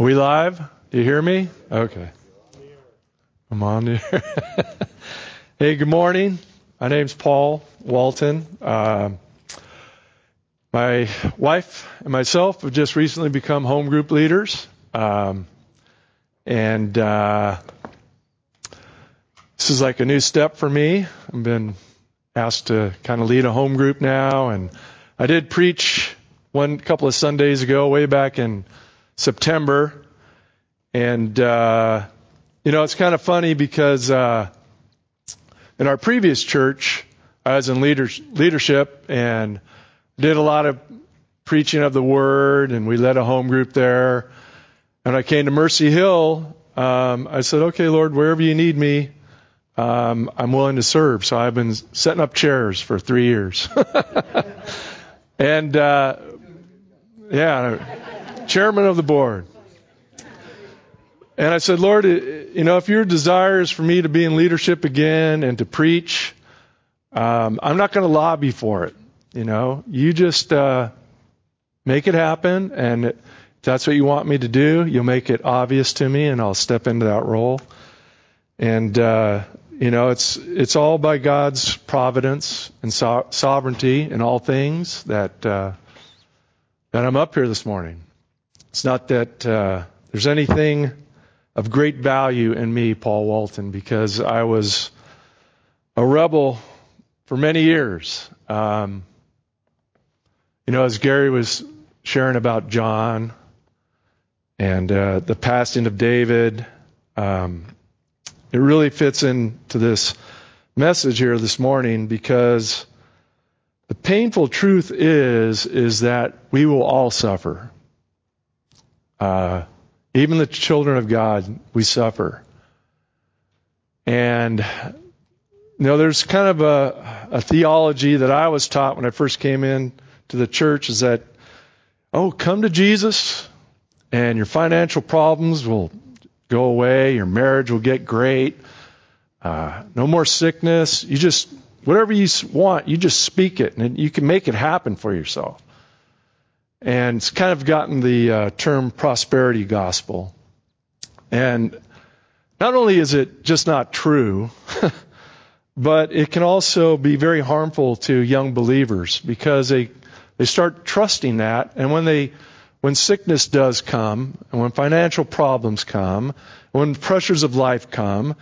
Are we live? Do you hear me? Okay. I'm on here. hey, good morning. My name's Paul Walton. Uh, my wife and myself have just recently become home group leaders. Um, and uh, this is like a new step for me. I've been asked to kind of lead a home group now. And I did preach one couple of Sundays ago, way back in September. And, uh, you know, it's kind of funny because, uh, in our previous church, I was in leaders, leadership and did a lot of preaching of the word and we led a home group there. And I came to Mercy Hill. Um, I said, okay, Lord, wherever you need me, um, I'm willing to serve. So I've been setting up chairs for three years. and, uh, yeah, chairman of the board. And I said, Lord, you know, if your desire is for me to be in leadership again and to preach, um, I'm not going to lobby for it. You know, you just uh, make it happen, and if that's what you want me to do, you'll make it obvious to me, and I'll step into that role. And uh, you know, it's it's all by God's providence and so- sovereignty in all things that uh, that I'm up here this morning. It's not that uh, there's anything of great value in me, Paul Walton, because I was a rebel for many years. Um, you know, as Gary was sharing about John and uh, the passing of David, um, it really fits into this message here this morning because the painful truth is, is that we will all suffer. Uh, even the children of God, we suffer. And, you know, there's kind of a, a theology that I was taught when I first came in to the church is that, oh, come to Jesus and your financial problems will go away, your marriage will get great, uh, no more sickness. You just Whatever you want, you just speak it, and you can make it happen for yourself. And it's kind of gotten the uh, term prosperity gospel. And not only is it just not true, but it can also be very harmful to young believers because they they start trusting that, and when they when sickness does come, and when financial problems come, when pressures of life come,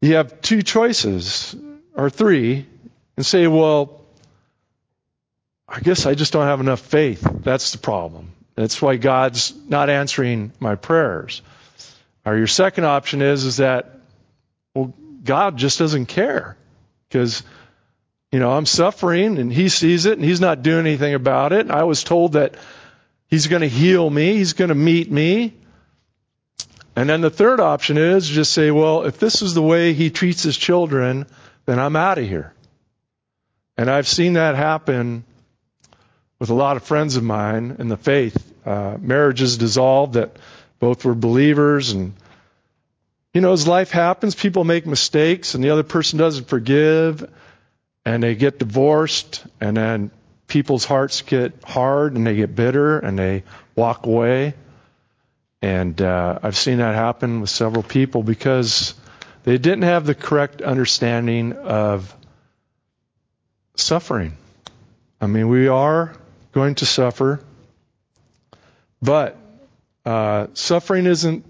you have two choices or three and say, well, I guess I just don't have enough faith. That's the problem. That's why God's not answering my prayers. Or your second option is, is that, well, God just doesn't care. Because, you know, I'm suffering and He sees it and He's not doing anything about it. I was told that He's going to heal me. He's going to meet me. And then the third option is just say, well, if this is the way He treats His children, then I'm out of here. And I've seen that happen with a lot of friends of mine in the faith. Uh, marriages dissolved that both were believers and you know, as life happens, people make mistakes and the other person doesn't forgive and they get divorced and then people's hearts get hard and they get bitter and they walk away. And uh, I've seen that happen with several people because they didn't have the correct understanding of suffering. I mean, we are going to suffer, but uh, suffering isn't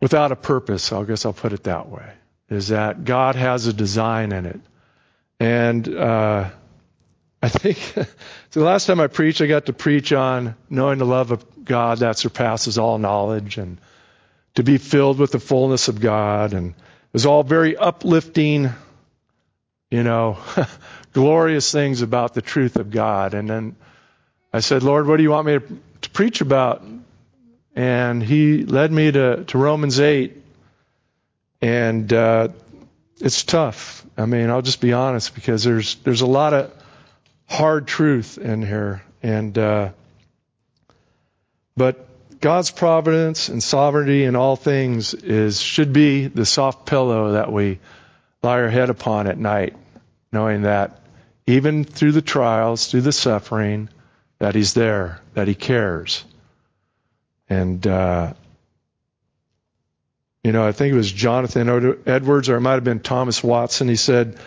without a purpose. I guess I'll put it that way. Is that God has a design in it, and uh, I think so. The last time I preached, I got to preach on knowing the love of God that surpasses all knowledge, and to be filled with the fullness of God. And it was all very uplifting, you know, glorious things about the truth of God. And then I said, Lord, what do you want me to, to preach about? And he led me to, to Romans 8. And uh, it's tough. I mean, I'll just be honest because there's there's a lot of hard truth in here, and uh, but God's providence and sovereignty in all things is should be the soft pillow that we lie our head upon at night, knowing that even through the trials, through the suffering, that He's there, that He cares. And, uh, you know, I think it was Jonathan Edwards or it might have been Thomas Watson. He said,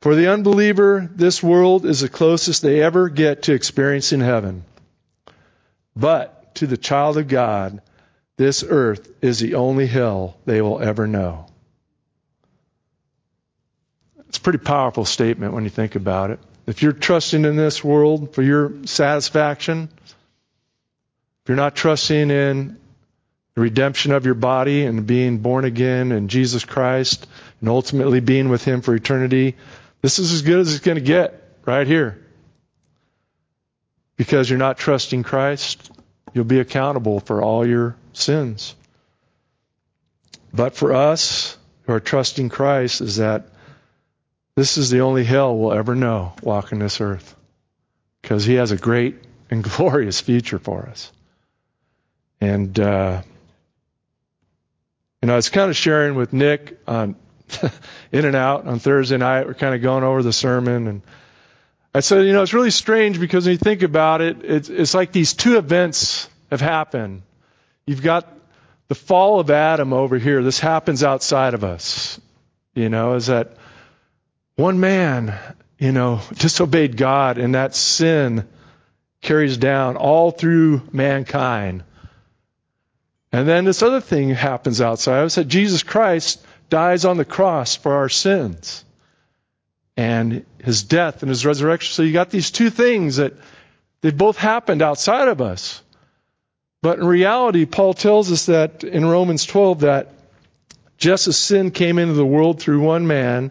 For the unbeliever, this world is the closest they ever get to experiencing heaven. But to the child of God, this earth is the only hell they will ever know. It's a pretty powerful statement when you think about it. If you're trusting in this world for your satisfaction, if you're not trusting in the redemption of your body and being born again in Jesus Christ and ultimately being with Him for eternity, this is as good as it's going to get right here. Because you're not trusting Christ, you'll be accountable for all your sins. But for us who are trusting Christ, is that this is the only hell we'll ever know walking this earth. Because He has a great and glorious future for us. And, uh, you know, I was kind of sharing with Nick on In-N-Out on Thursday night. We're kind of going over the sermon, and I said, you know, it's really strange because when you think about it, it's, it's like these two events have happened. You've got the fall of Adam over here. This happens outside of us. You know, is that one man, you know, disobeyed God, and that sin carries down all through mankind. And then this other thing happens outside. I said Jesus Christ dies on the cross for our sins. And his death and his resurrection. So you got these two things that they both happened outside of us. But in reality, Paul tells us that in Romans 12 that just as sin came into the world through one man,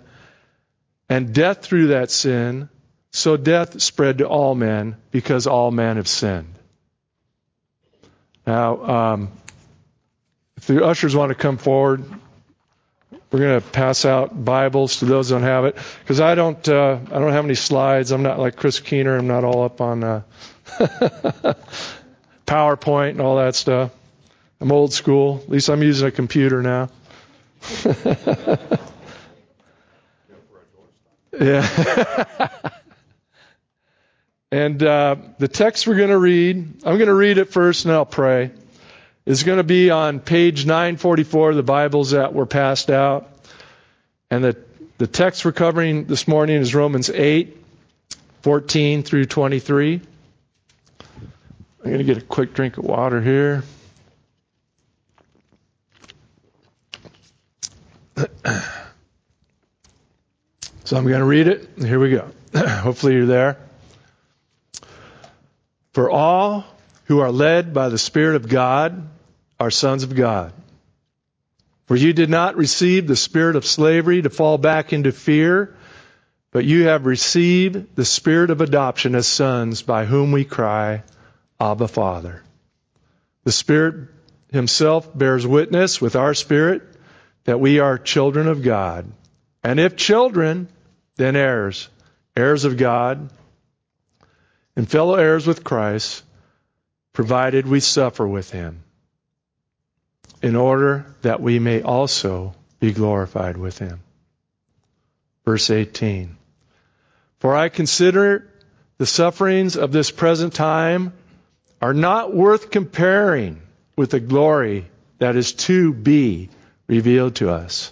and death through that sin, so death spread to all men because all men have sinned. Now, um, if the ushers want to come forward, we're going to pass out Bibles to those who don't have it because I don't. Uh, I don't have any slides. I'm not like Chris Keener. I'm not all up on uh, PowerPoint and all that stuff. I'm old school. At least I'm using a computer now. yeah. and uh, the text we're going to read, I'm going to read it first and I'll pray is going to be on page 944 of the Bibles that were passed out. And the, the text we're covering this morning is Romans 8, 14 through 23. I'm going to get a quick drink of water here. So I'm going to read it. Here we go. Hopefully you're there. For all who are led by the Spirit of God are sons of God. For you did not receive the spirit of slavery to fall back into fear, but you have received the spirit of adoption as sons by whom we cry, Abba, Father. The Spirit Himself bears witness with our spirit that we are children of God. And if children, then heirs, heirs of God, and fellow heirs with Christ, provided we suffer with Him in order that we may also be glorified with him. Verse 18. For I consider the sufferings of this present time are not worth comparing with the glory that is to be revealed to us.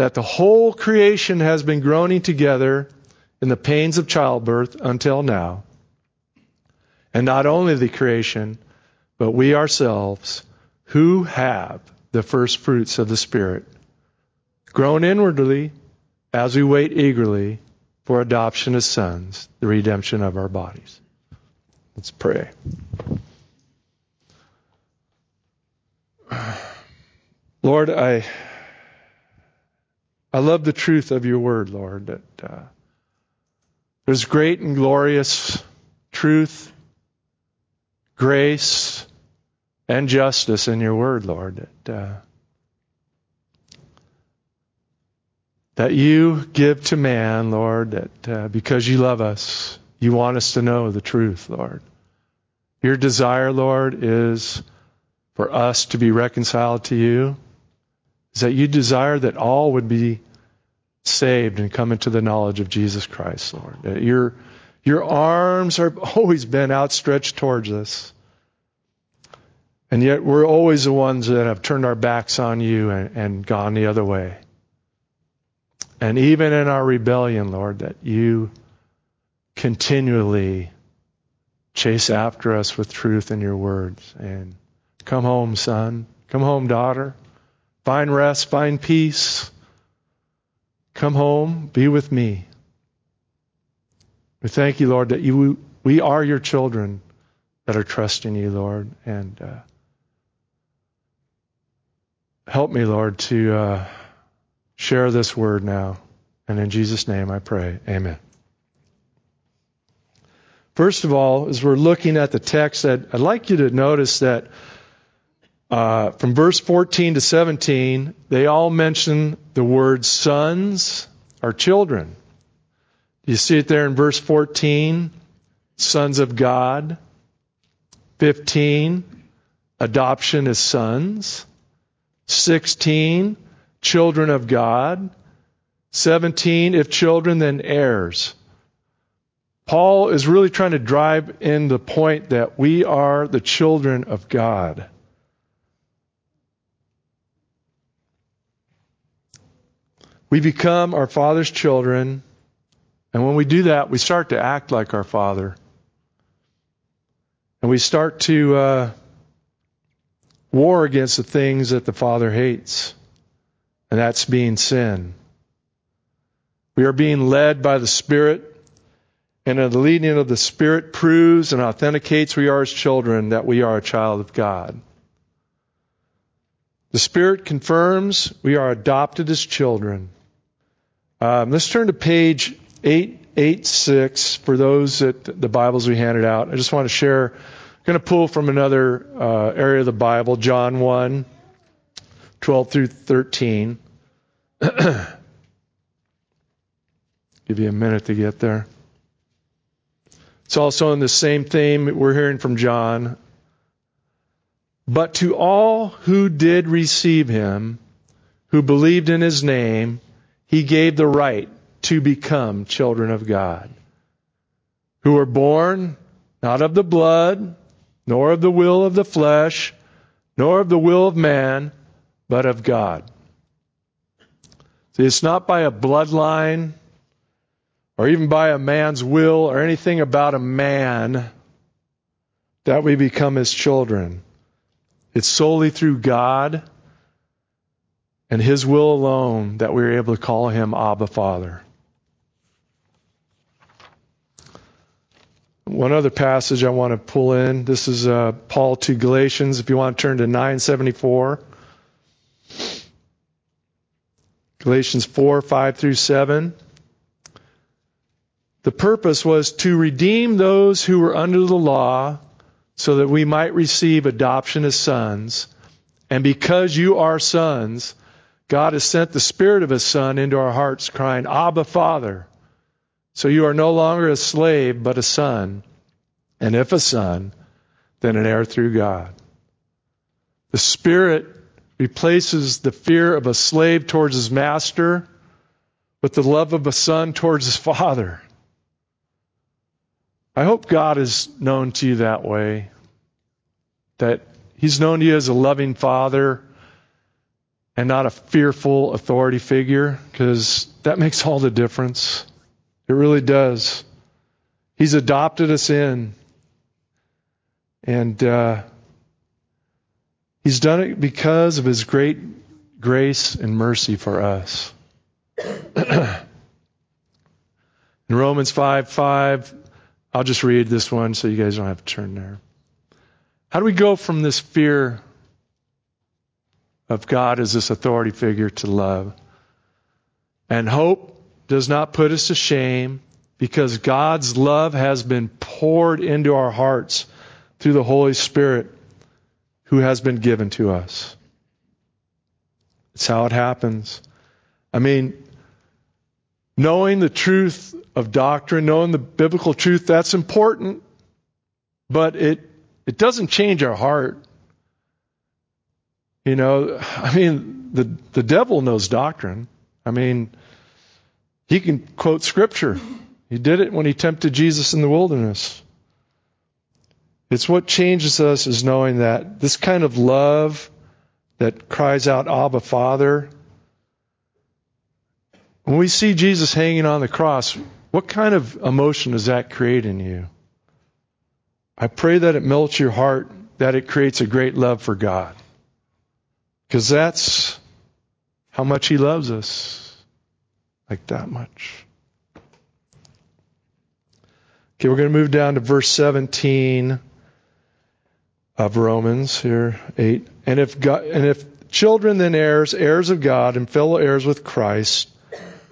that the whole creation has been groaning together in the pains of childbirth until now. And not only the creation, but we ourselves who have the first fruits of the Spirit, groan inwardly as we wait eagerly for adoption as sons, the redemption of our bodies. Let's pray. Lord, I I love the truth of your word, Lord. That uh, there's great and glorious truth grace and justice in your word, Lord. That, uh, that you give to man, Lord, that uh, because you love us, you want us to know the truth, Lord. Your desire, Lord, is for us to be reconciled to you, is that you desire that all would be saved and come into the knowledge of Jesus Christ, Lord. Your, your arms are always been outstretched towards us. And yet we're always the ones that have turned our backs on you and, and gone the other way. And even in our rebellion, Lord, that you continually chase after us with truth in your words. And come home, son. Come home, daughter. Find rest, find peace. Come home, be with me. We thank you, Lord, that you, we are your children that are trusting you, Lord. And uh, help me, Lord, to uh, share this word now. And in Jesus' name I pray. Amen. First of all, as we're looking at the text, I'd, I'd like you to notice that uh, from verse 14 to 17, they all mention the word sons or children. You see it there in verse 14, sons of God. 15, adoption as sons. 16, children of God. 17, if children, then heirs. Paul is really trying to drive in the point that we are the children of God. We become our Father's children, and when we do that, we start to act like our Father. And we start to uh, war against the things that the Father hates, and that's being sin. We are being led by the Spirit and the leading of the Spirit proves and authenticates we are His children, that we are a child of God. The Spirit confirms we are adopted as children. Um, let's turn to page 886 for those that the Bibles we handed out. I just want to share, I'm going to pull from another uh, area of the Bible, John 1, 12 through 13. Give you a minute to get there. It's also in the same theme we're hearing from John. But to all who did receive him, who believed in his name, he gave the right to become children of God, who were born not of the blood, nor of the will of the flesh, nor of the will of man, but of God. See, it's not by a bloodline or even by a man's will or anything about a man that we become his children. It's solely through God and his will alone that we're able to call him Abba Father. One other passage I want to pull in. This is uh, Paul to Galatians. If you want to turn to 974. Galatians 4, 5 through 7. The purpose was to redeem those who were under the law so that we might receive adoption as sons. And because you are sons, God has sent the Spirit of His Son into our hearts, crying, Abba, Father. So you are no longer a slave, but a son. And if a son, then an heir through God. The Spirit replaces the fear of a slave towards his master with the love of a son towards his father. I hope God is known to you that way. That He's known to you as a loving Father and not a fearful authority figure, because that makes all the difference. It really does. He's adopted us in. And uh, He's done it because of His great grace and mercy for us. in Romans 5 5, I'll just read this one so you guys don't have to turn there. How do we go from this fear of God as this authority figure to love? And hope does not put us to shame because God's love has been poured into our hearts through the Holy Spirit who has been given to us. It's how it happens. I mean, knowing the truth of doctrine, knowing the biblical truth, that's important, but it, it doesn't change our heart. You know, I mean, the, the devil knows doctrine. I mean, he can quote scripture. He did it when he tempted Jesus in the wilderness. It's what changes us is knowing that this kind of love that cries out, Abba, Father, when we see Jesus hanging on the cross, what kind of emotion does that create in you? I pray that it melts your heart, that it creates a great love for God. Because that's how much He loves us. Like that much. Okay, we're going to move down to verse 17 of Romans here, 8. And if God, and if children then heirs, heirs of God and fellow heirs with Christ,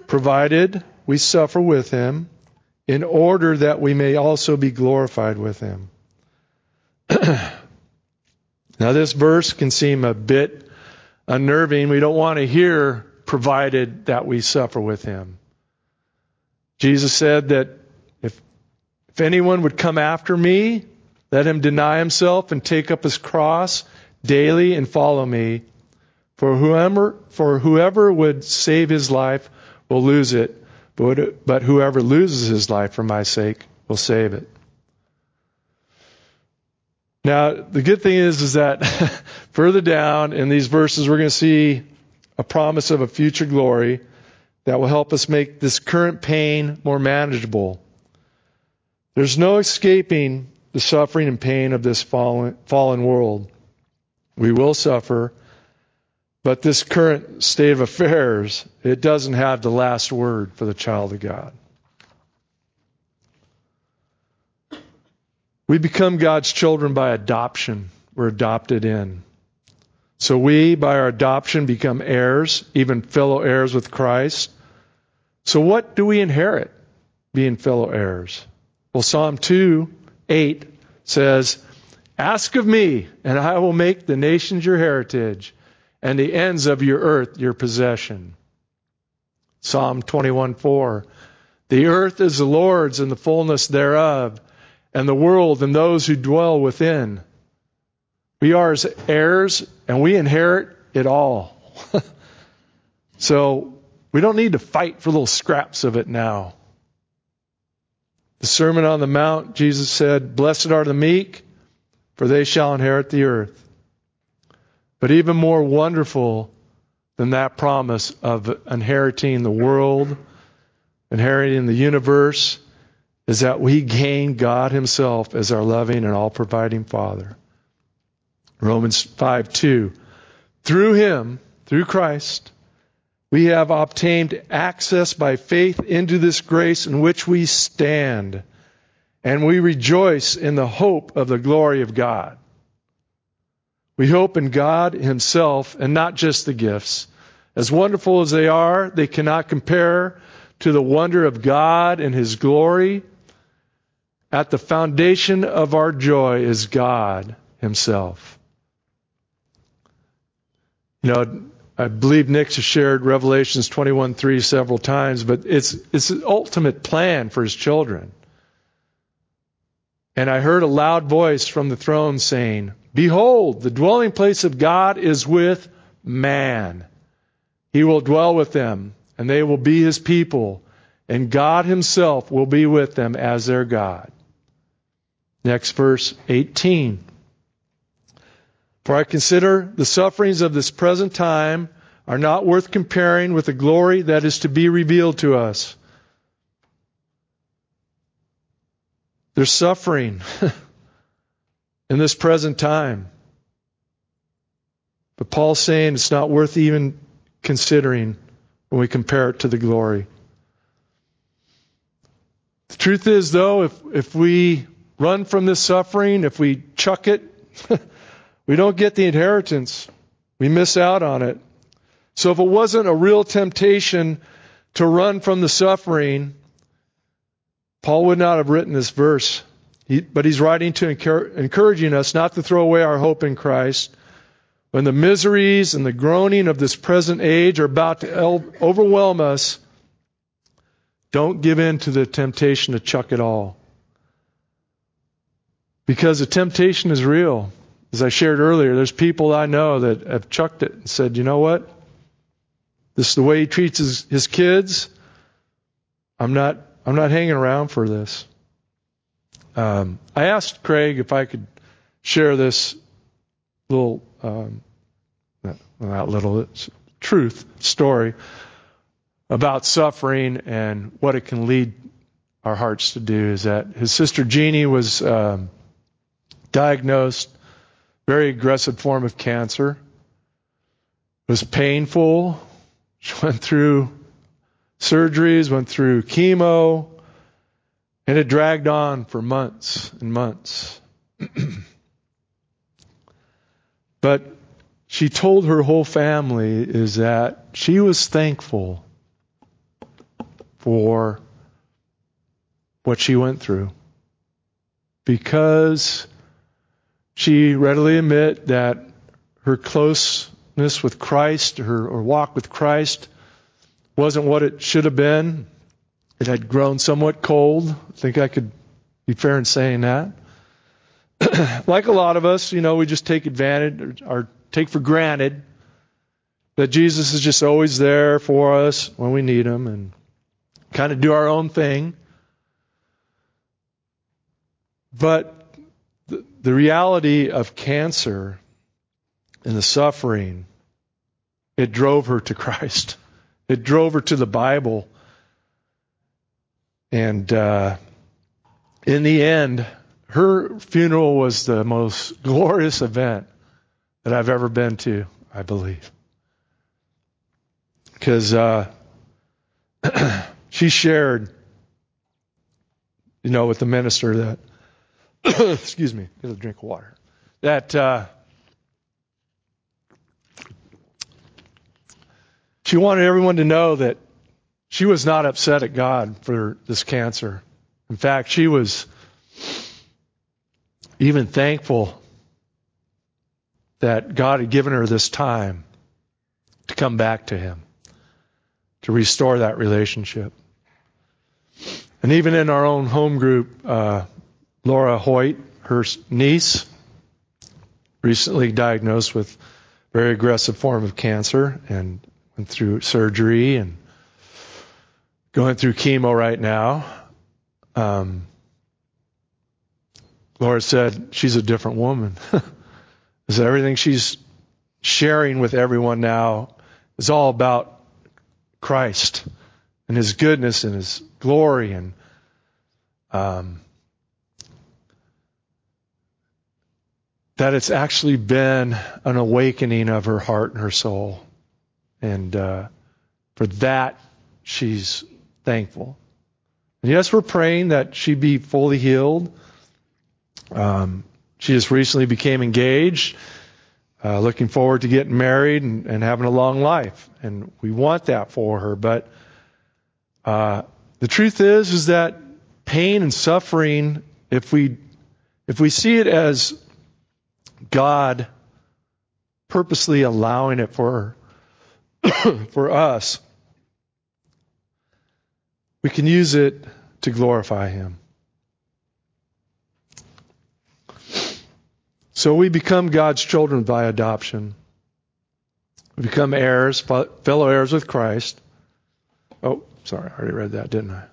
provided we suffer with him in order that we may also be glorified with him. now, this verse can seem a bit unnerving. We don't want to hear provided that we suffer with him. Jesus said that if, if anyone would come after me, let him deny himself and take up his cross daily and follow me. For whoever, for whoever would save his life will lose it, but, but whoever loses his life for my sake will save it. Now, the good thing is, is that further down in these verses, we're going to see a promise of a future glory that will help us make this current pain more manageable. There's no escaping the suffering and pain of this fallen, fallen world. We will suffer, but this current state of affairs, it doesn't have the last word for the child of God. We become God's children by adoption. We're adopted in. So we, by our adoption, become heirs, even fellow heirs with Christ. So what do we inherit being fellow heirs? Well, Psalm 2, 8 says, Ask of me, and I will make the nations your heritage and the ends of your earth your possession. Psalm 21:4 The earth is the Lord's and the fullness thereof, and the world and those who dwell within. We are his heirs and we inherit it all. so we don't need to fight for little scraps of it now. The Sermon on the Mount, Jesus said, Blessed are the meek, for they shall inherit the earth. But even more wonderful than that promise of inheriting the world, inheriting the universe, is that we gain God Himself as our loving and all providing Father. Romans 5 2. Through Him, through Christ, we have obtained access by faith into this grace in which we stand, and we rejoice in the hope of the glory of God. We hope in God Himself and not just the gifts. As wonderful as they are, they cannot compare to the wonder of God and His glory. At the foundation of our joy is God Himself. You know, I believe Nick's has shared Revelations 21:3 several times, but it's it's an ultimate plan for his children. And I heard a loud voice from the throne saying, Behold, the dwelling place of God is with man. He will dwell with them, and they will be his people, and God himself will be with them as their God. Next verse 18. For I consider the sufferings of this present time are not worth comparing with the glory that is to be revealed to us. There's suffering in this present time. But Paul's saying it's not worth even considering when we compare it to the glory. The truth is, though, if, if we run from this suffering, if we chuck it, we don't get the inheritance. We miss out on it. So if it wasn't a real temptation to run from the suffering, Paul would not have written this verse. he, but he's writing to encouraging us not to throw away our hope in Christ. When the miseries and the groaning of this present age are about to overwhelm us, don't give in to the temptation to chuck it all. Because the temptation is real. As I shared earlier, there's people I know that have chucked it and said, you know what? This is the way he treats his, his kids. I'm not, I'm not hanging around for this. Um, I asked Craig if I could share this little, um, not, not little, truth story about suffering and what it can lead our hearts to do. Is that his sister Jeannie was um, diagnosed very aggressive form of cancer. It was painful. She went through surgeries, went through chemo, and it dragged on for months and months. but she told her whole family is that she was thankful for what she went through because she readily admit that her closeness with Christ, her or walk with Christ, wasn't what it should have been. It had grown somewhat cold. I think I could be fair in saying that. like a lot of us, you know, we just take advantage or take for granted that Jesus is just always there for us when we need him and kind of do our own thing. But the, reality of cancer and the suffering, it drove her to Christ. It drove her to the Bible. And uh, in the end, her funeral was the most glorious event that I've ever been to, I believe. Because uh, she shared, you know, with the minister that excuse me, get a drink of water. That uh, she wanted everyone to know that she was not upset at God for this cancer. In fact, she was even thankful that God had given her this time to come back to Him, to restore that relationship. And even in our own home group, uh, Laura Hoyt, her niece, recently diagnosed with very aggressive form of cancer and went through surgery and going through chemo right now. Um, Laura said she's a different woman. is everything she's sharing with everyone now is all about Christ and His goodness and His glory and um, that it's actually been an awakening of her heart and her soul. And uh, for that, she's thankful. And yes, we're praying that she be fully healed. Um, she just recently became engaged, uh, looking forward to getting married and, and, having a long life. And we want that for her. But uh, the truth is, is that pain and suffering, if we if we see it as God purposely allowing it for, for us, we can use it to glorify Him. So we become God's children by adoption. We become heirs, fellow heirs with Christ. Oh, sorry, I already read that, didn't I?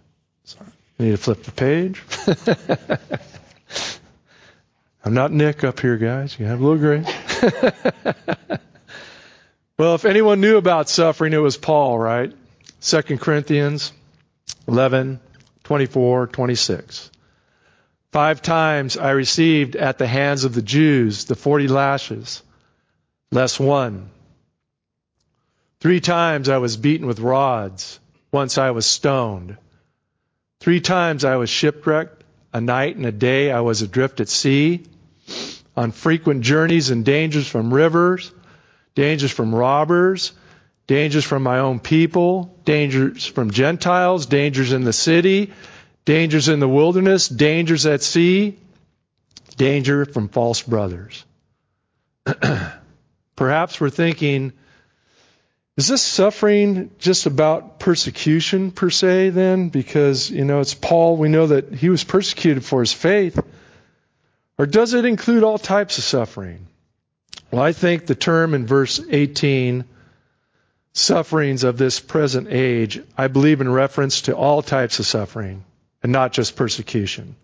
Sorry. I need to flip the page. I'm not Nick up here, guys. You have a little grace. well, if anyone knew about suffering, it was Paul, right? 2 Corinthians 11, 24, 26. Five times I received at the hands of the Jews the 40 lashes, less one. Three times I was beaten with rods. Once I was stoned. Three times I was shipwrecked. A night and a day I was adrift at sea on frequent journeys and dangers from rivers, dangers from robbers, dangers from my own people, dangers from Gentiles, dangers in the city, dangers in the wilderness, dangers at sea, danger from false brothers. Perhaps we're thinking, is this suffering just about persecution per se then? Because, you know, it's Paul, we know that he was persecuted for his faith. Or does it include all types of suffering? Well, I think the term in verse 18, sufferings of this present age, I believe in reference to all types of suffering and not just persecution.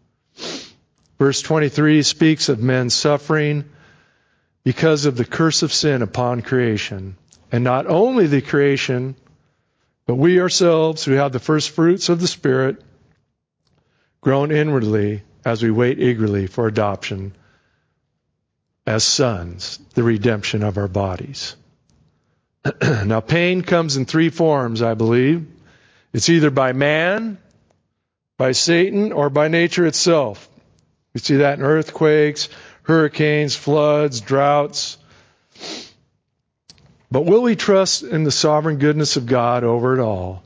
Verse 23 speaks of men suffering because of the curse of sin upon creation. And not only the creation, but we ourselves who have the first fruits of the Spirit groan inwardly as we wait eagerly for adoption as sons, the redemption of our bodies. now, pain comes in three forms, I believe. It's either by man, by Satan, or by nature itself. We see that in earthquakes, hurricanes, floods, droughts, but will we trust in the sovereign goodness of God over it all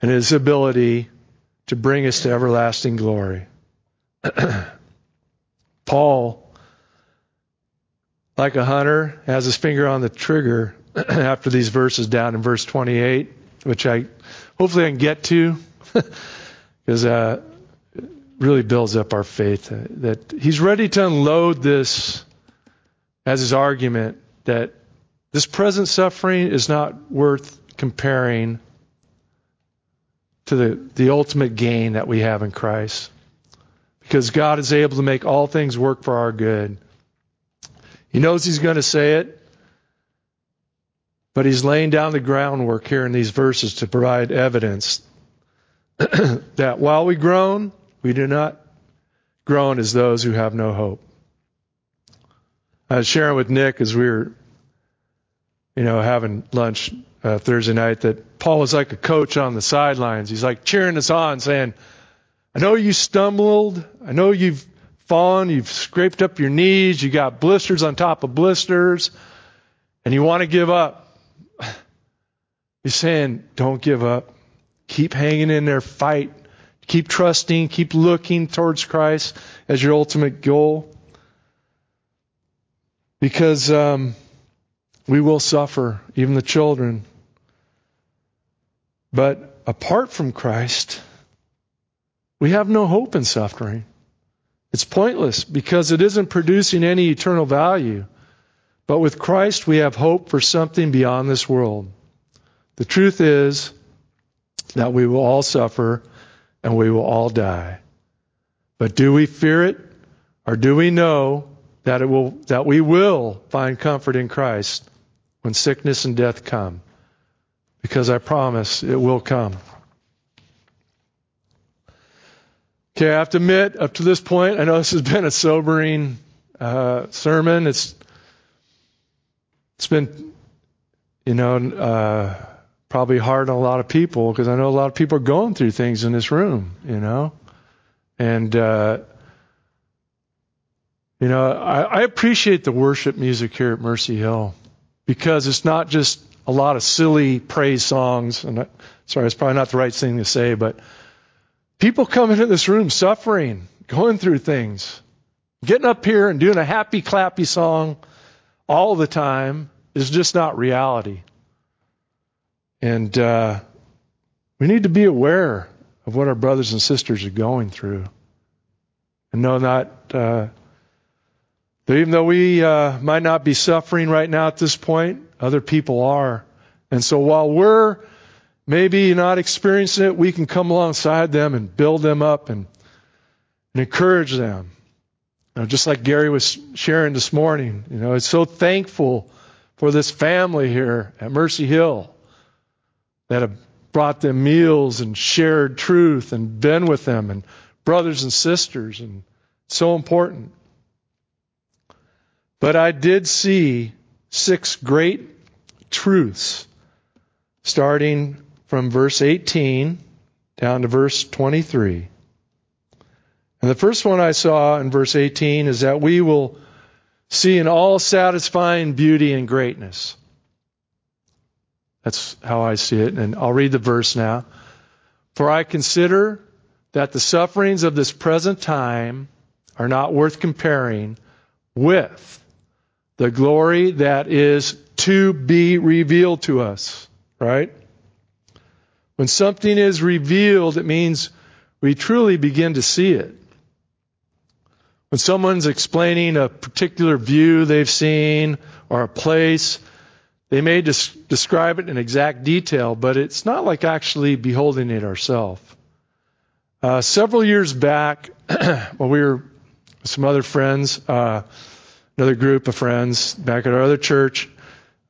and his ability to bring us to everlasting glory? Paul, like a hunter, has his finger on the trigger after these verses down in verse 28, which I hopefully I can get to because uh, it really builds up our faith. Uh, that he's ready to unload this as his argument that this present suffering is not worth comparing to the, the ultimate gain that we have in Christ. Because God is able to make all things work for our good. He knows He's going to say it, but He's laying down the groundwork here in these verses to provide evidence that while we groan, we do not groan as those who have no hope. I was sharing with Nick as we were you know, having lunch uh, Thursday night that Paul was like a coach on the sidelines. He's like cheering us on, saying, I know you stumbled. I know you've fallen. You've scraped up your knees. You got blisters on top of blisters, and you want to give up. He's saying, don't give up. Keep hanging in there. Fight. Keep trusting. Keep looking towards Christ as your ultimate goal. Because, um, we will suffer, even the children. But apart from Christ, we have no hope in suffering. It's pointless because it isn't producing any eternal value. But with Christ, we have hope for something beyond this world. The truth is that we will all suffer and we will all die. But do we fear it or do we know that it will, that we will find comfort in Christ when sickness and death come, because I promise it will come. Okay, I have to admit, up to this point, I know this has been a sobering uh, sermon. It's it's been, you know, uh, probably hard on a lot of people because I know a lot of people are going through things in this room, you know, and uh, you know, I, I appreciate the worship music here at Mercy Hill because it's not just a lot of silly praise songs. And I, sorry, it's probably not the right thing to say, but people come into this room suffering, going through things, getting up here and doing a happy clappy song all the time is just not reality. And uh, we need to be aware of what our brothers and sisters are going through, and know that uh, even though we uh, might not be suffering right now at this point, other people are. And so while we're maybe not experiencing it, we can come alongside them and build them up and, and encourage them. You know, just like Gary was sharing this morning, you know, it's so thankful for this family here at Mercy Hill that have brought them meals and shared truth and been with them and brothers and sisters and so important. But I did see six great truths starting from verse 18 down to verse 23. And the first one I saw in verse 18 is that we will see an all satisfying beauty and greatness. That's how I see it. And I'll read the verse now. For I consider that the sufferings of this present time are not worth comparing with the glory that is to be revealed to us, right? When something is revealed, it means we truly begin to see it. When someone's explaining a particular view they've seen or a place, they may des- describe it in exact detail, but it's not like actually beholding it ourselves. Uh, several years back, when we were with some other friends, uh, another group of friends back at our other church,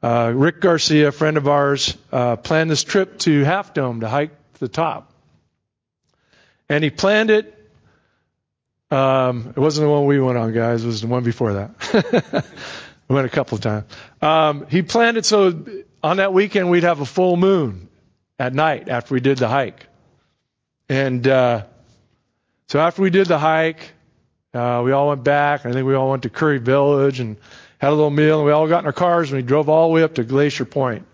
uh, Rick Garcia, a friend of ours, uh, planned this trip to Half Dome to hike the top. And he planned it. Um, it wasn't the one we went on, guys. It was the one before that. we went a couple of times. Um, he planned it so on that weekend we'd have a full moon at night after we did the hike. And uh, so after we did the hike, uh, we all went back. I think we all went to Curry Village and had a little meal, and we all got in our cars and we drove all the way up to Glacier Point.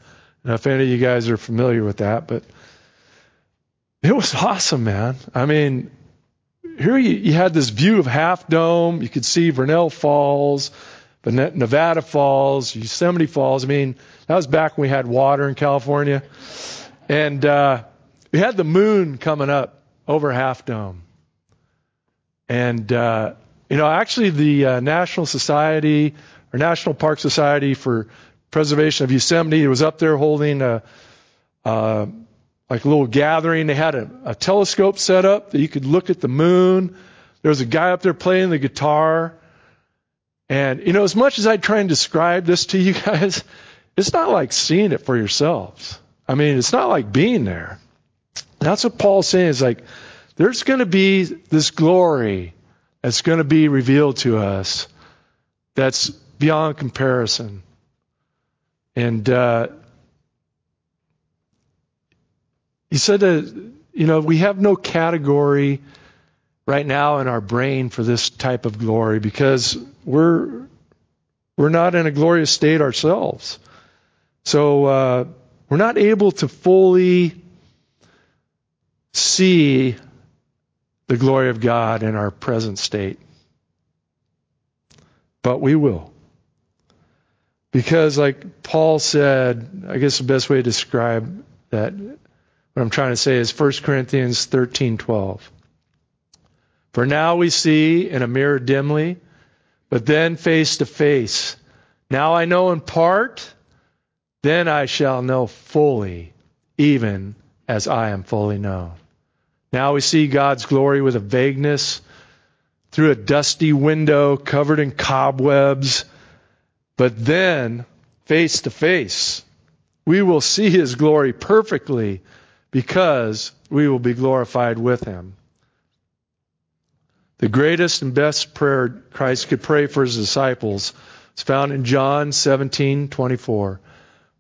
Now, if any of you guys are familiar with that, but it was awesome, man. I mean, here you, you had this view of Half Dome. You could see Vernal Falls, Nevada Falls, Yosemite Falls. I mean, that was back when we had water in California. And uh, we had the moon coming up over Half Dome. And, uh, you know, actually, the uh, National Society or National Park Society for Preservation of Yosemite was up there holding a, like a little gathering. They had a, a telescope set up that you could look at the moon. There was a guy up there playing the guitar. And, you know, as much as I try and describe this to you guys, it's not like seeing it for yourselves. I mean, it's not like being there. That's what Paul's saying is like, there's going to be this glory that's going to be revealed to us that's beyond comparison. And uh, he said that, you know, we have no category right now in our brain for this type of glory because we're we're not in a glorious state ourselves. So uh, we're not able to fully see the glory of God in our present state. But we will. Because, like Paul said, I guess the best way to describe that, what I'm trying to say is 1 Corinthians 13:12. For now we see in a mirror dimly, but then face to face. Now I know in part, then I shall know fully, even as I am fully known. Now we see God's glory with a vagueness through a dusty window covered in cobwebs but then, face to face, we will see his glory perfectly because we will be glorified with him. The greatest and best prayer Christ could pray for his disciples is found in John 17:24.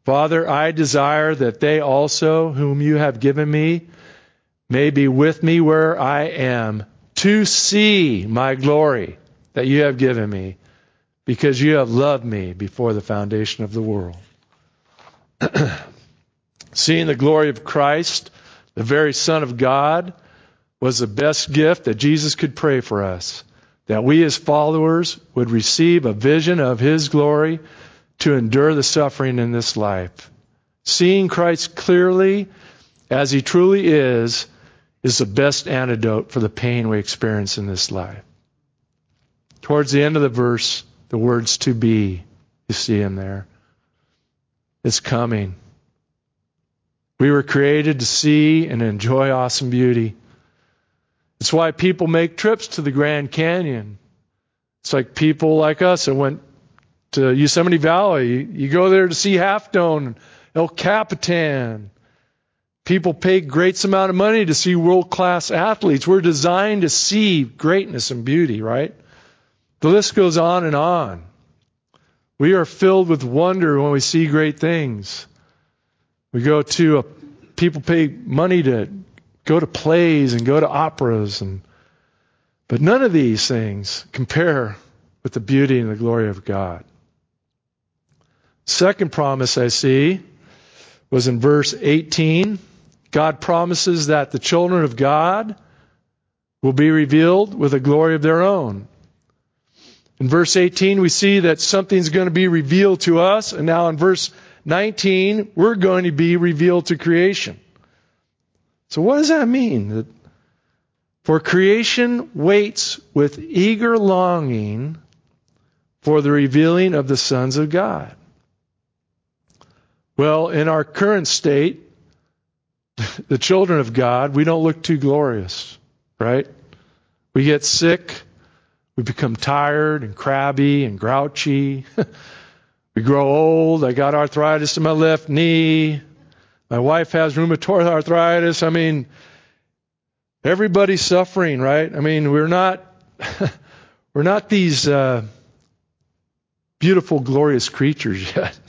Father, I desire that they also, whom you have given me, may be with me where I am, to see my glory that you have given me, because you have loved me before the foundation of the world. Seeing the glory of Christ, the very Son of God, was the best gift that Jesus could pray for us. That we as followers would receive a vision of His glory to endure the suffering in this life. Seeing Christ clearly as He truly is is the best antidote for the pain we experience in this life. Towards the end of the verse, the words to be. You see him there. It's coming. We were created to see and enjoy awesome beauty. It's why people make trips to the Grand Canyon. It's like people like us that went to Yosemite Valley. You go there to see Half Dome, El Capitan. People pay great amount of money to see world class athletes. We're designed to see greatness and beauty, right? The list goes on and on. We are filled with wonder when we see great things. We go to a, people pay money to go to plays and go to operas and but none of these things compare with the beauty and the glory of God. Second promise I see was in verse 18. God promises that the children of God will be revealed with a glory of their own. In verse 18, we see that something's going to be revealed to us. And now in verse 19, we're going to be revealed to creation. So what does that mean? That For creation waits with eager longing for the revealing of the sons of God. Well, in our current state, the children of God, we don't look too glorious, right? We get sick. We become tired and crabby and grouchy. we grow old. I got arthritis in my left knee. My wife has rheumatoid arthritis. I mean, everybody's suffering, right? I mean, we're not, we're not these uh, beautiful, glorious creatures yet.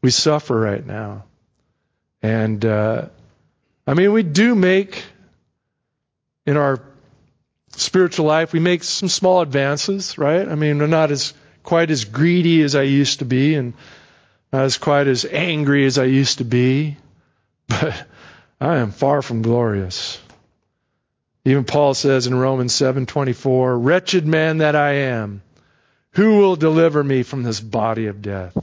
We suffer right now. And, uh, I mean, we do make in our spiritual life, we make some small advances, right? I mean, we're not as quite as greedy as I used to be and not as quite as angry as I used to be, but I am far from glorious. Even Paul says in Romans 7:24, "Wretched man that I am, who will deliver me from this body of death?"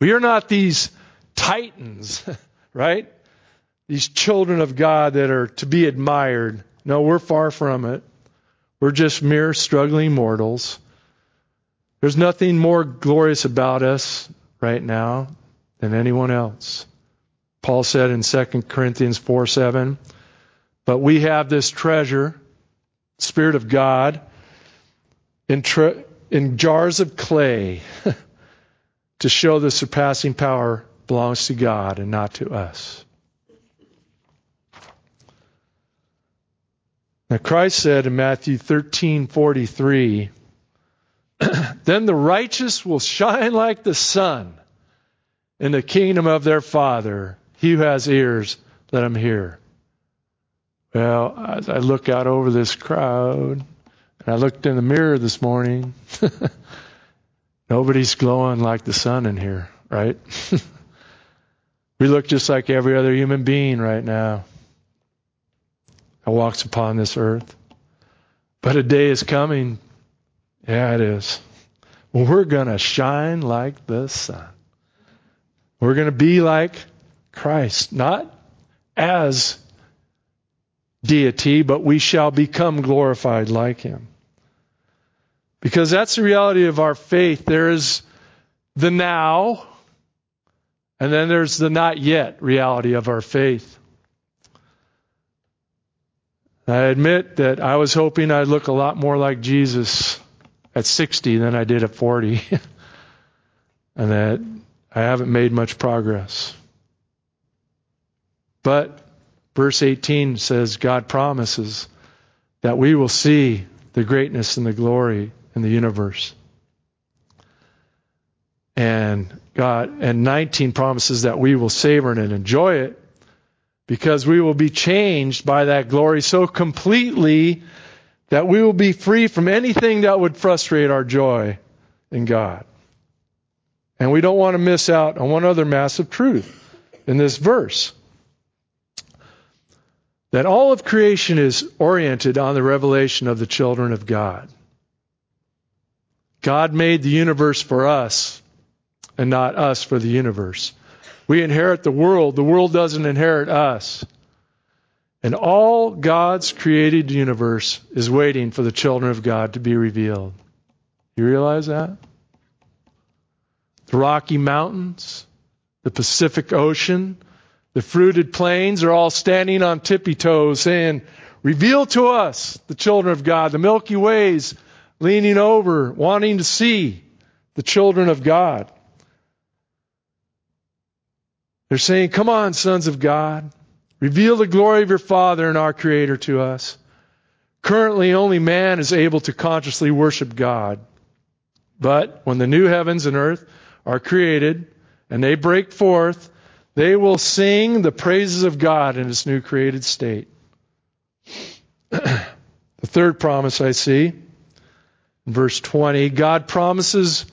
We are not these titans, right? These children of God that are to be admired. No, we're far from it. We're just mere struggling mortals. There's nothing more glorious about us right now than anyone else. Paul said in 2 Corinthians 4 7, but we have this treasure, Spirit of God, in, tre- in jars of clay to show the surpassing power belongs to God and not to us. Now Christ said in Matthew 13:43, "Then the righteous will shine like the sun in the kingdom of their Father. He who has ears, let him hear." Well, as I look out over this crowd, and I looked in the mirror this morning, nobody's glowing like the sun in here, right? we look just like every other human being right now that walks upon this earth. But a day is coming. Yeah, it is. Well, we're going to shine like the sun. We're going to be like Christ, not as deity, but we shall become glorified like him. Because that's the reality of our faith. There is the now, and then there's the not yet reality of our faith. I admit that I was hoping I'd look a lot more like Jesus at 60 than I did at 40, and that I haven't made much progress. But verse 18 says God promises that we will see the greatness and the glory in the universe. And God and 19 promises that we will savor it and enjoy it because we will be changed by that glory so completely that we will be free from anything that would frustrate our joy in God. And we don't want to miss out on one other massive truth in this verse that all of creation is oriented on the revelation of the children of God. God made the universe for us and not us for the universe. We inherit the world. The world doesn't inherit us. And all God's created universe is waiting for the children of God to be revealed. You realize that? The Rocky Mountains, the Pacific Ocean, the fruited plains are all standing on tippy toes saying, Reveal to us the children of God. The Milky Ways leaning over, wanting to see the children of God. They're saying, Come on, sons of God. Reveal the glory of your Father and our Creator to us. Currently, only man is able to consciously worship God. But when the new heavens and earth are created and they break forth, they will sing the praises of God in his new created state. the third promise I see verse 20 God promises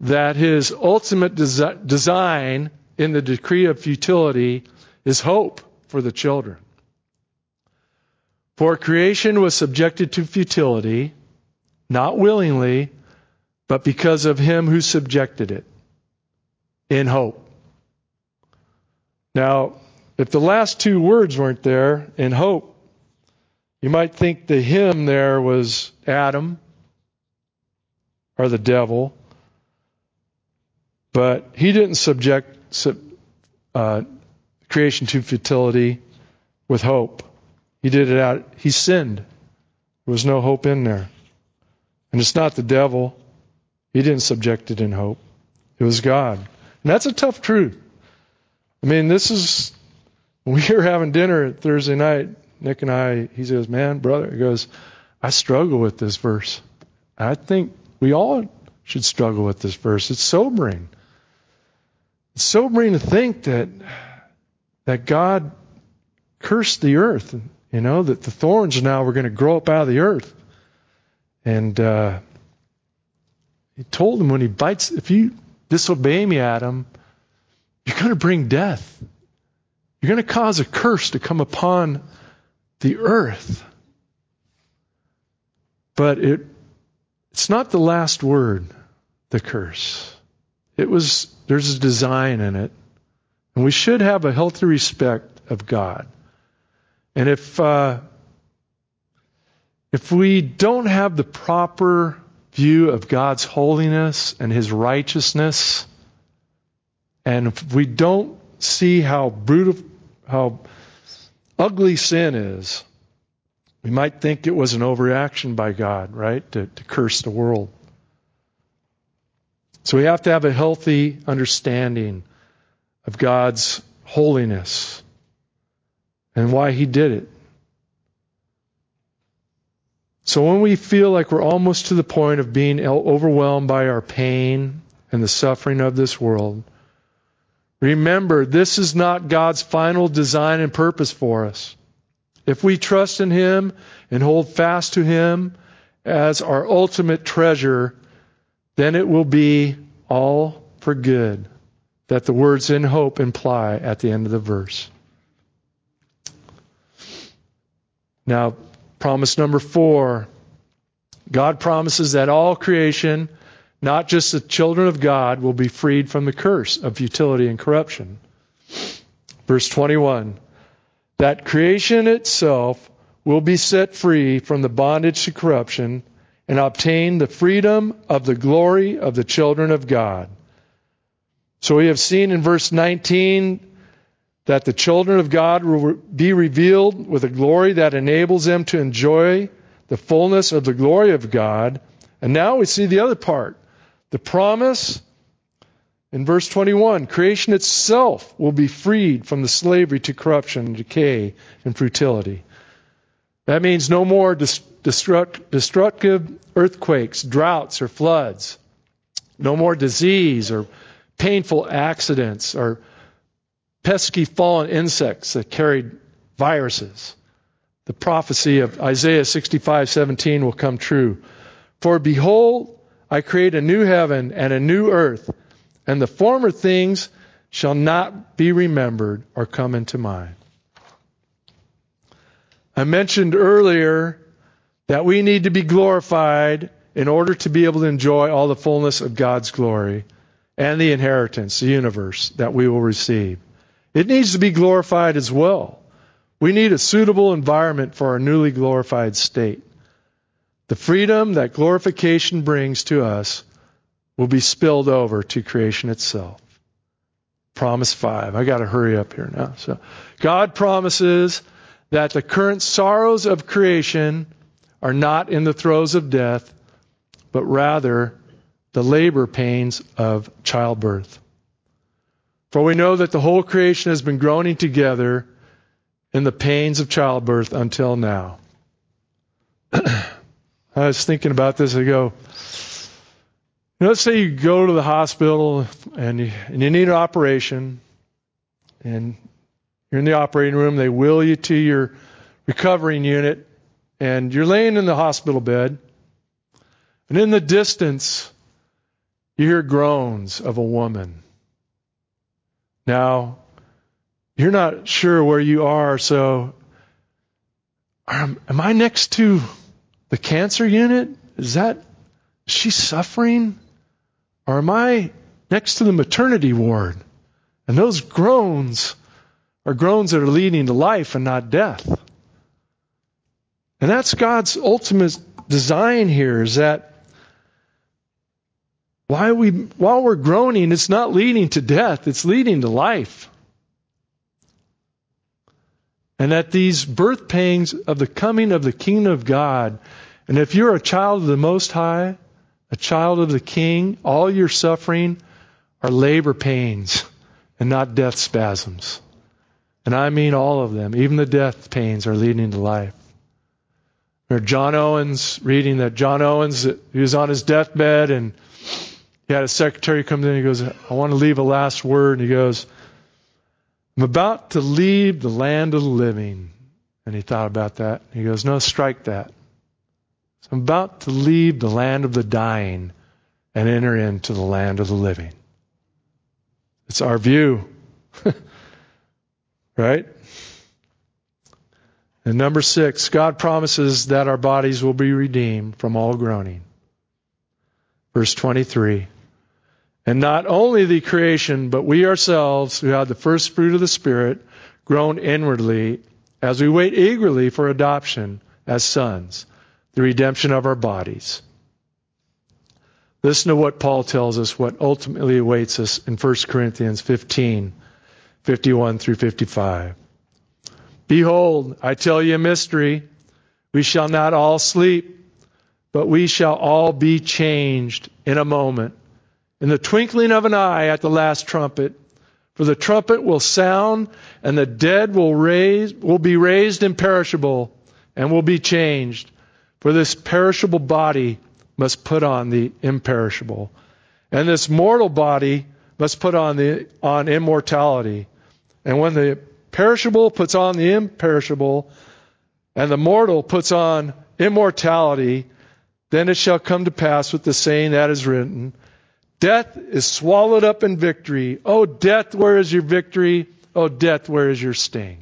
that his ultimate desi- design in the decree of futility is hope for the children. For creation was subjected to futility, not willingly, but because of him who subjected it, in hope. Now, if the last two words weren't there, in hope, you might think the him there was Adam or the devil, but he didn't subject uh, creation to futility with hope. He did it out, he sinned. There was no hope in there. And it's not the devil. He didn't subject it in hope. It was God. And that's a tough truth. I mean, this is, we were having dinner Thursday night, Nick and I, he says, man, brother, he goes, I struggle with this verse. I think we all should struggle with this verse. It's sobering. It's sobering to think that that God cursed the earth. You know that the thorns now were going to grow up out of the earth, and uh, he told him when he bites, if you disobey me, Adam, you're going to bring death. You're going to cause a curse to come upon the earth. But it, it's not the last word, the curse. It was, there's a design in it. And we should have a healthy respect of God. And if, uh, if we don't have the proper view of God's holiness and His righteousness, and if we don't see how brutal, how ugly sin is, we might think it was an overreaction by God, right, to, to curse the world. So we have to have a healthy understanding of God's holiness and why He did it. So when we feel like we're almost to the point of being overwhelmed by our pain and the suffering of this world, remember this is not God's final design and purpose for us. If we trust in Him and hold fast to Him as our ultimate treasure, then it will be all for good that the words in hope imply at the end of the verse. Now, promise number four God promises that all creation, not just the children of God, will be freed from the curse of futility and corruption. Verse 21 that creation itself will be set free from the bondage to corruption and obtain the freedom of the glory of the children of God. So we have seen in verse 19 that the children of God will be revealed with a glory that enables them to enjoy the fullness of the glory of God. And now we see the other part. The promise in verse 21 creation itself will be freed from the slavery to corruption, decay, and futility. That means no more destructive earthquakes, droughts, or floods. No more disease or painful accidents or pesky fallen insects that carried viruses. The prophecy of Isaiah 65:17 will come true. For behold, I create a new heaven and a new earth, and the former things shall not be remembered or come into mind. I mentioned earlier that we need to be glorified in order to be able to enjoy all the fullness of God's glory and the inheritance, the universe that we will receive. It needs to be glorified as well. We need a suitable environment for our newly glorified state. The freedom that glorification brings to us will be spilled over to creation itself. Promise five. I got to hurry up here now. So, God promises that the current sorrows of creation are not in the throes of death, but rather the labor pains of childbirth. For we know that the whole creation has been groaning together in the pains of childbirth until now. I was thinking about this. I go, you know, let's say you go to the hospital and you, and you need an operation, and you're in the operating room. They wheel you to your recovering unit, and you're laying in the hospital bed. And in the distance, you hear groans of a woman. Now, you're not sure where you are, so um, am I next to the cancer unit? Is that, is she suffering? Or am I next to the maternity ward? And those groans are groans that are leading to life and not death. And that's God's ultimate design here is that while, we, while we're groaning, it's not leading to death, it's leading to life. And that these birth pangs of the coming of the kingdom of God, and if you're a child of the Most High, a child of the King, all your suffering are labor pains and not death spasms. And I mean all of them. Even the death pains are leading to life. Or John Owens reading that John Owens, he was on his deathbed and he had a secretary come in he goes, I want to leave a last word. And he goes, I'm about to leave the land of the living. And he thought about that. He goes, No, strike that. So I'm about to leave the land of the dying and enter into the land of the living. It's our view. right? And number six, God promises that our bodies will be redeemed from all groaning. Verse 23. And not only the creation, but we ourselves, who have the first fruit of the Spirit, groan inwardly as we wait eagerly for adoption as sons, the redemption of our bodies. Listen to what Paul tells us, what ultimately awaits us in 1 Corinthians 15, 51 through 55. Behold, I tell you a mystery. We shall not all sleep, but we shall all be changed in a moment, in the twinkling of an eye at the last trumpet. For the trumpet will sound, and the dead will raise, will be raised imperishable, and will be changed. For this perishable body must put on the imperishable. And this mortal body must put on the on immortality. And when the perishable puts on the imperishable, and the mortal puts on immortality, then it shall come to pass with the saying that is written, Death is swallowed up in victory. Oh, death, where is your victory? Oh, death, where is your sting?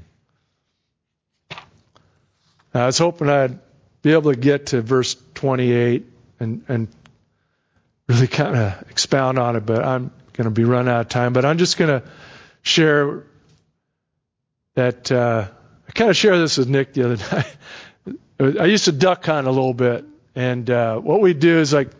I was hoping I'd be able to get to verse 28 and, and really kind of expound on it, but I'm going to be running out of time. But I'm just going to share that. Uh, I kind of shared this with Nick the other night. I used to duck hunt a little bit, and uh, what we do is like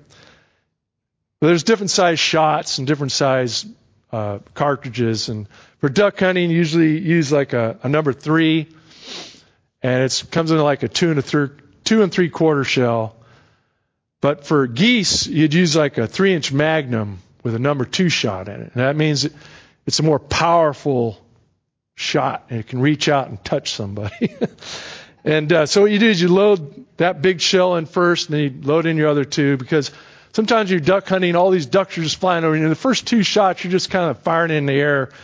there's different size shots and different size uh, cartridges, and for duck hunting, usually use like a, a number three, and it comes in like a two and a three, two and three quarter shell. But for geese, you'd use like a three inch magnum with a number two shot in it. And that means it's a more powerful shot and it can reach out and touch somebody. and uh, so what you do is you load that big shell in first and then you load in your other two because sometimes you're duck hunting, all these ducks are just flying over you. And the first two shots, you're just kind of firing in the air. And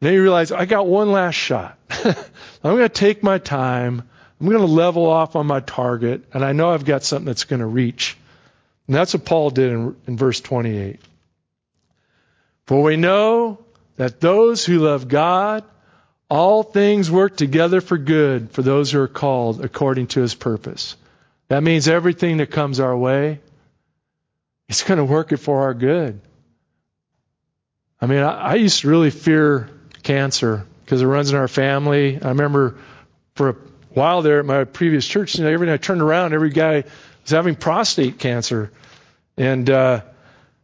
then you realize, I got one last shot. I'm going to take my time. I'm going to level off on my target. And I know I've got something that's going to reach. And that's what Paul did in, in verse 28. For we know that those who love God, all things work together for good for those who are called according to his purpose. That means everything that comes our way, it's going to work it for our good. I mean, I, I used to really fear cancer because it runs in our family. I remember for a while there at my previous church, you know, every time I turned around, every guy was having prostate cancer. And uh,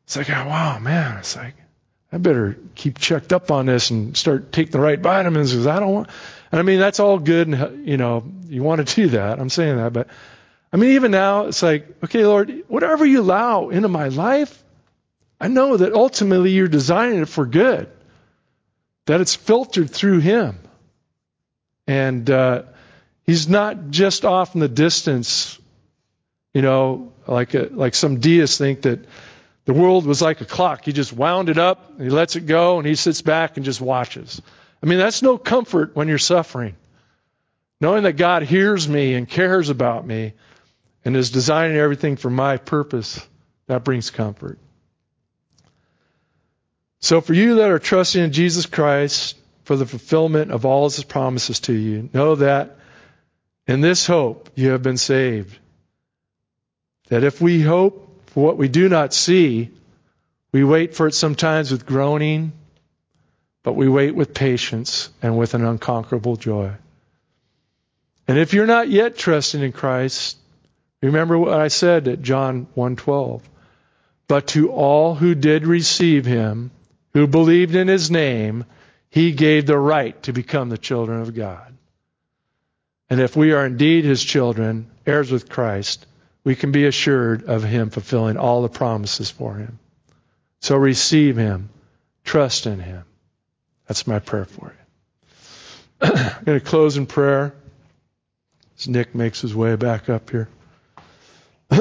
it's like, oh, wow, man. It's like, I better keep checked up on this and start taking the right vitamins because I don't want. And I mean, that's all good, and you know, you want to do that. I'm saying that, but I mean, even now, it's like, okay, Lord, whatever you allow into my life, I know that ultimately you're designing it for good, that it's filtered through Him, and uh, He's not just off in the distance you know, like a, like some deists think that the world was like a clock. He just wound it up, and he lets it go, and he sits back and just watches. I mean, that's no comfort when you're suffering. Knowing that God hears me and cares about me and is designing everything for my purpose, that brings comfort. So for you that are trusting in Jesus Christ for the fulfillment of all his promises to you, know that in this hope you have been saved. that if we hope for what we do not see, we wait for it sometimes with groaning, but we wait with patience and with an unconquerable joy. And if you're not yet trusting in Christ, remember what I said at John 1:12. But to all who did receive him, who believed in his name, he gave the right to become the children of God. And if we are indeed his children, heirs with Christ, we can be assured of him fulfilling all the promises for him. So receive him, trust in him. That's my prayer for you. I'm going to close in prayer as Nick makes his way back up here.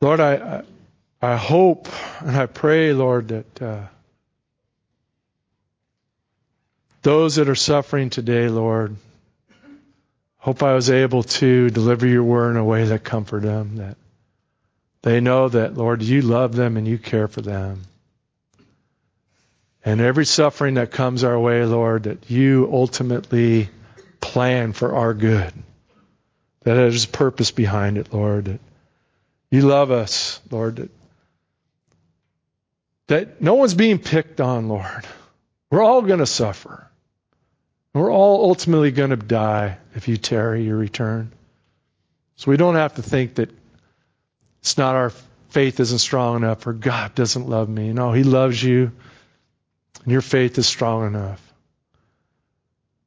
Lord, I, I hope and I pray, Lord, that uh, those that are suffering today, Lord, hope I was able to deliver your word in a way that comfort them, that they know that, Lord, you love them and you care for them. And every suffering that comes our way, Lord, that you ultimately plan for our good. That there's a purpose behind it, Lord. That you love us, Lord. That, that no one's being picked on, Lord. We're all going to suffer. We're all ultimately going to die if you tarry your return. So we don't have to think that it's not our faith isn't strong enough or God doesn't love me. No, He loves you and your faith is strong enough.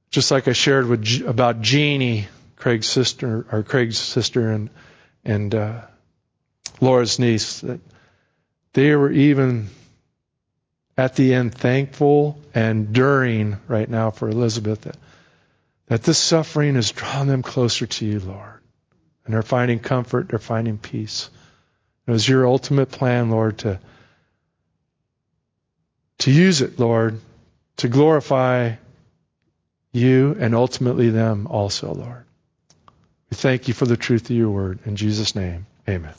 Just like I shared with about Jeannie, Craig's sister, or Craig's sister, and and uh, Laura's niece, that they were even at the end thankful and during right now for Elizabeth that, that this suffering has drawn them closer to you, Lord. And they're finding comfort, they're finding peace. It was your ultimate plan, Lord, to, to use it, Lord, to glorify you and ultimately them also, Lord. We thank you for the truth of your word. In Jesus' name, amen.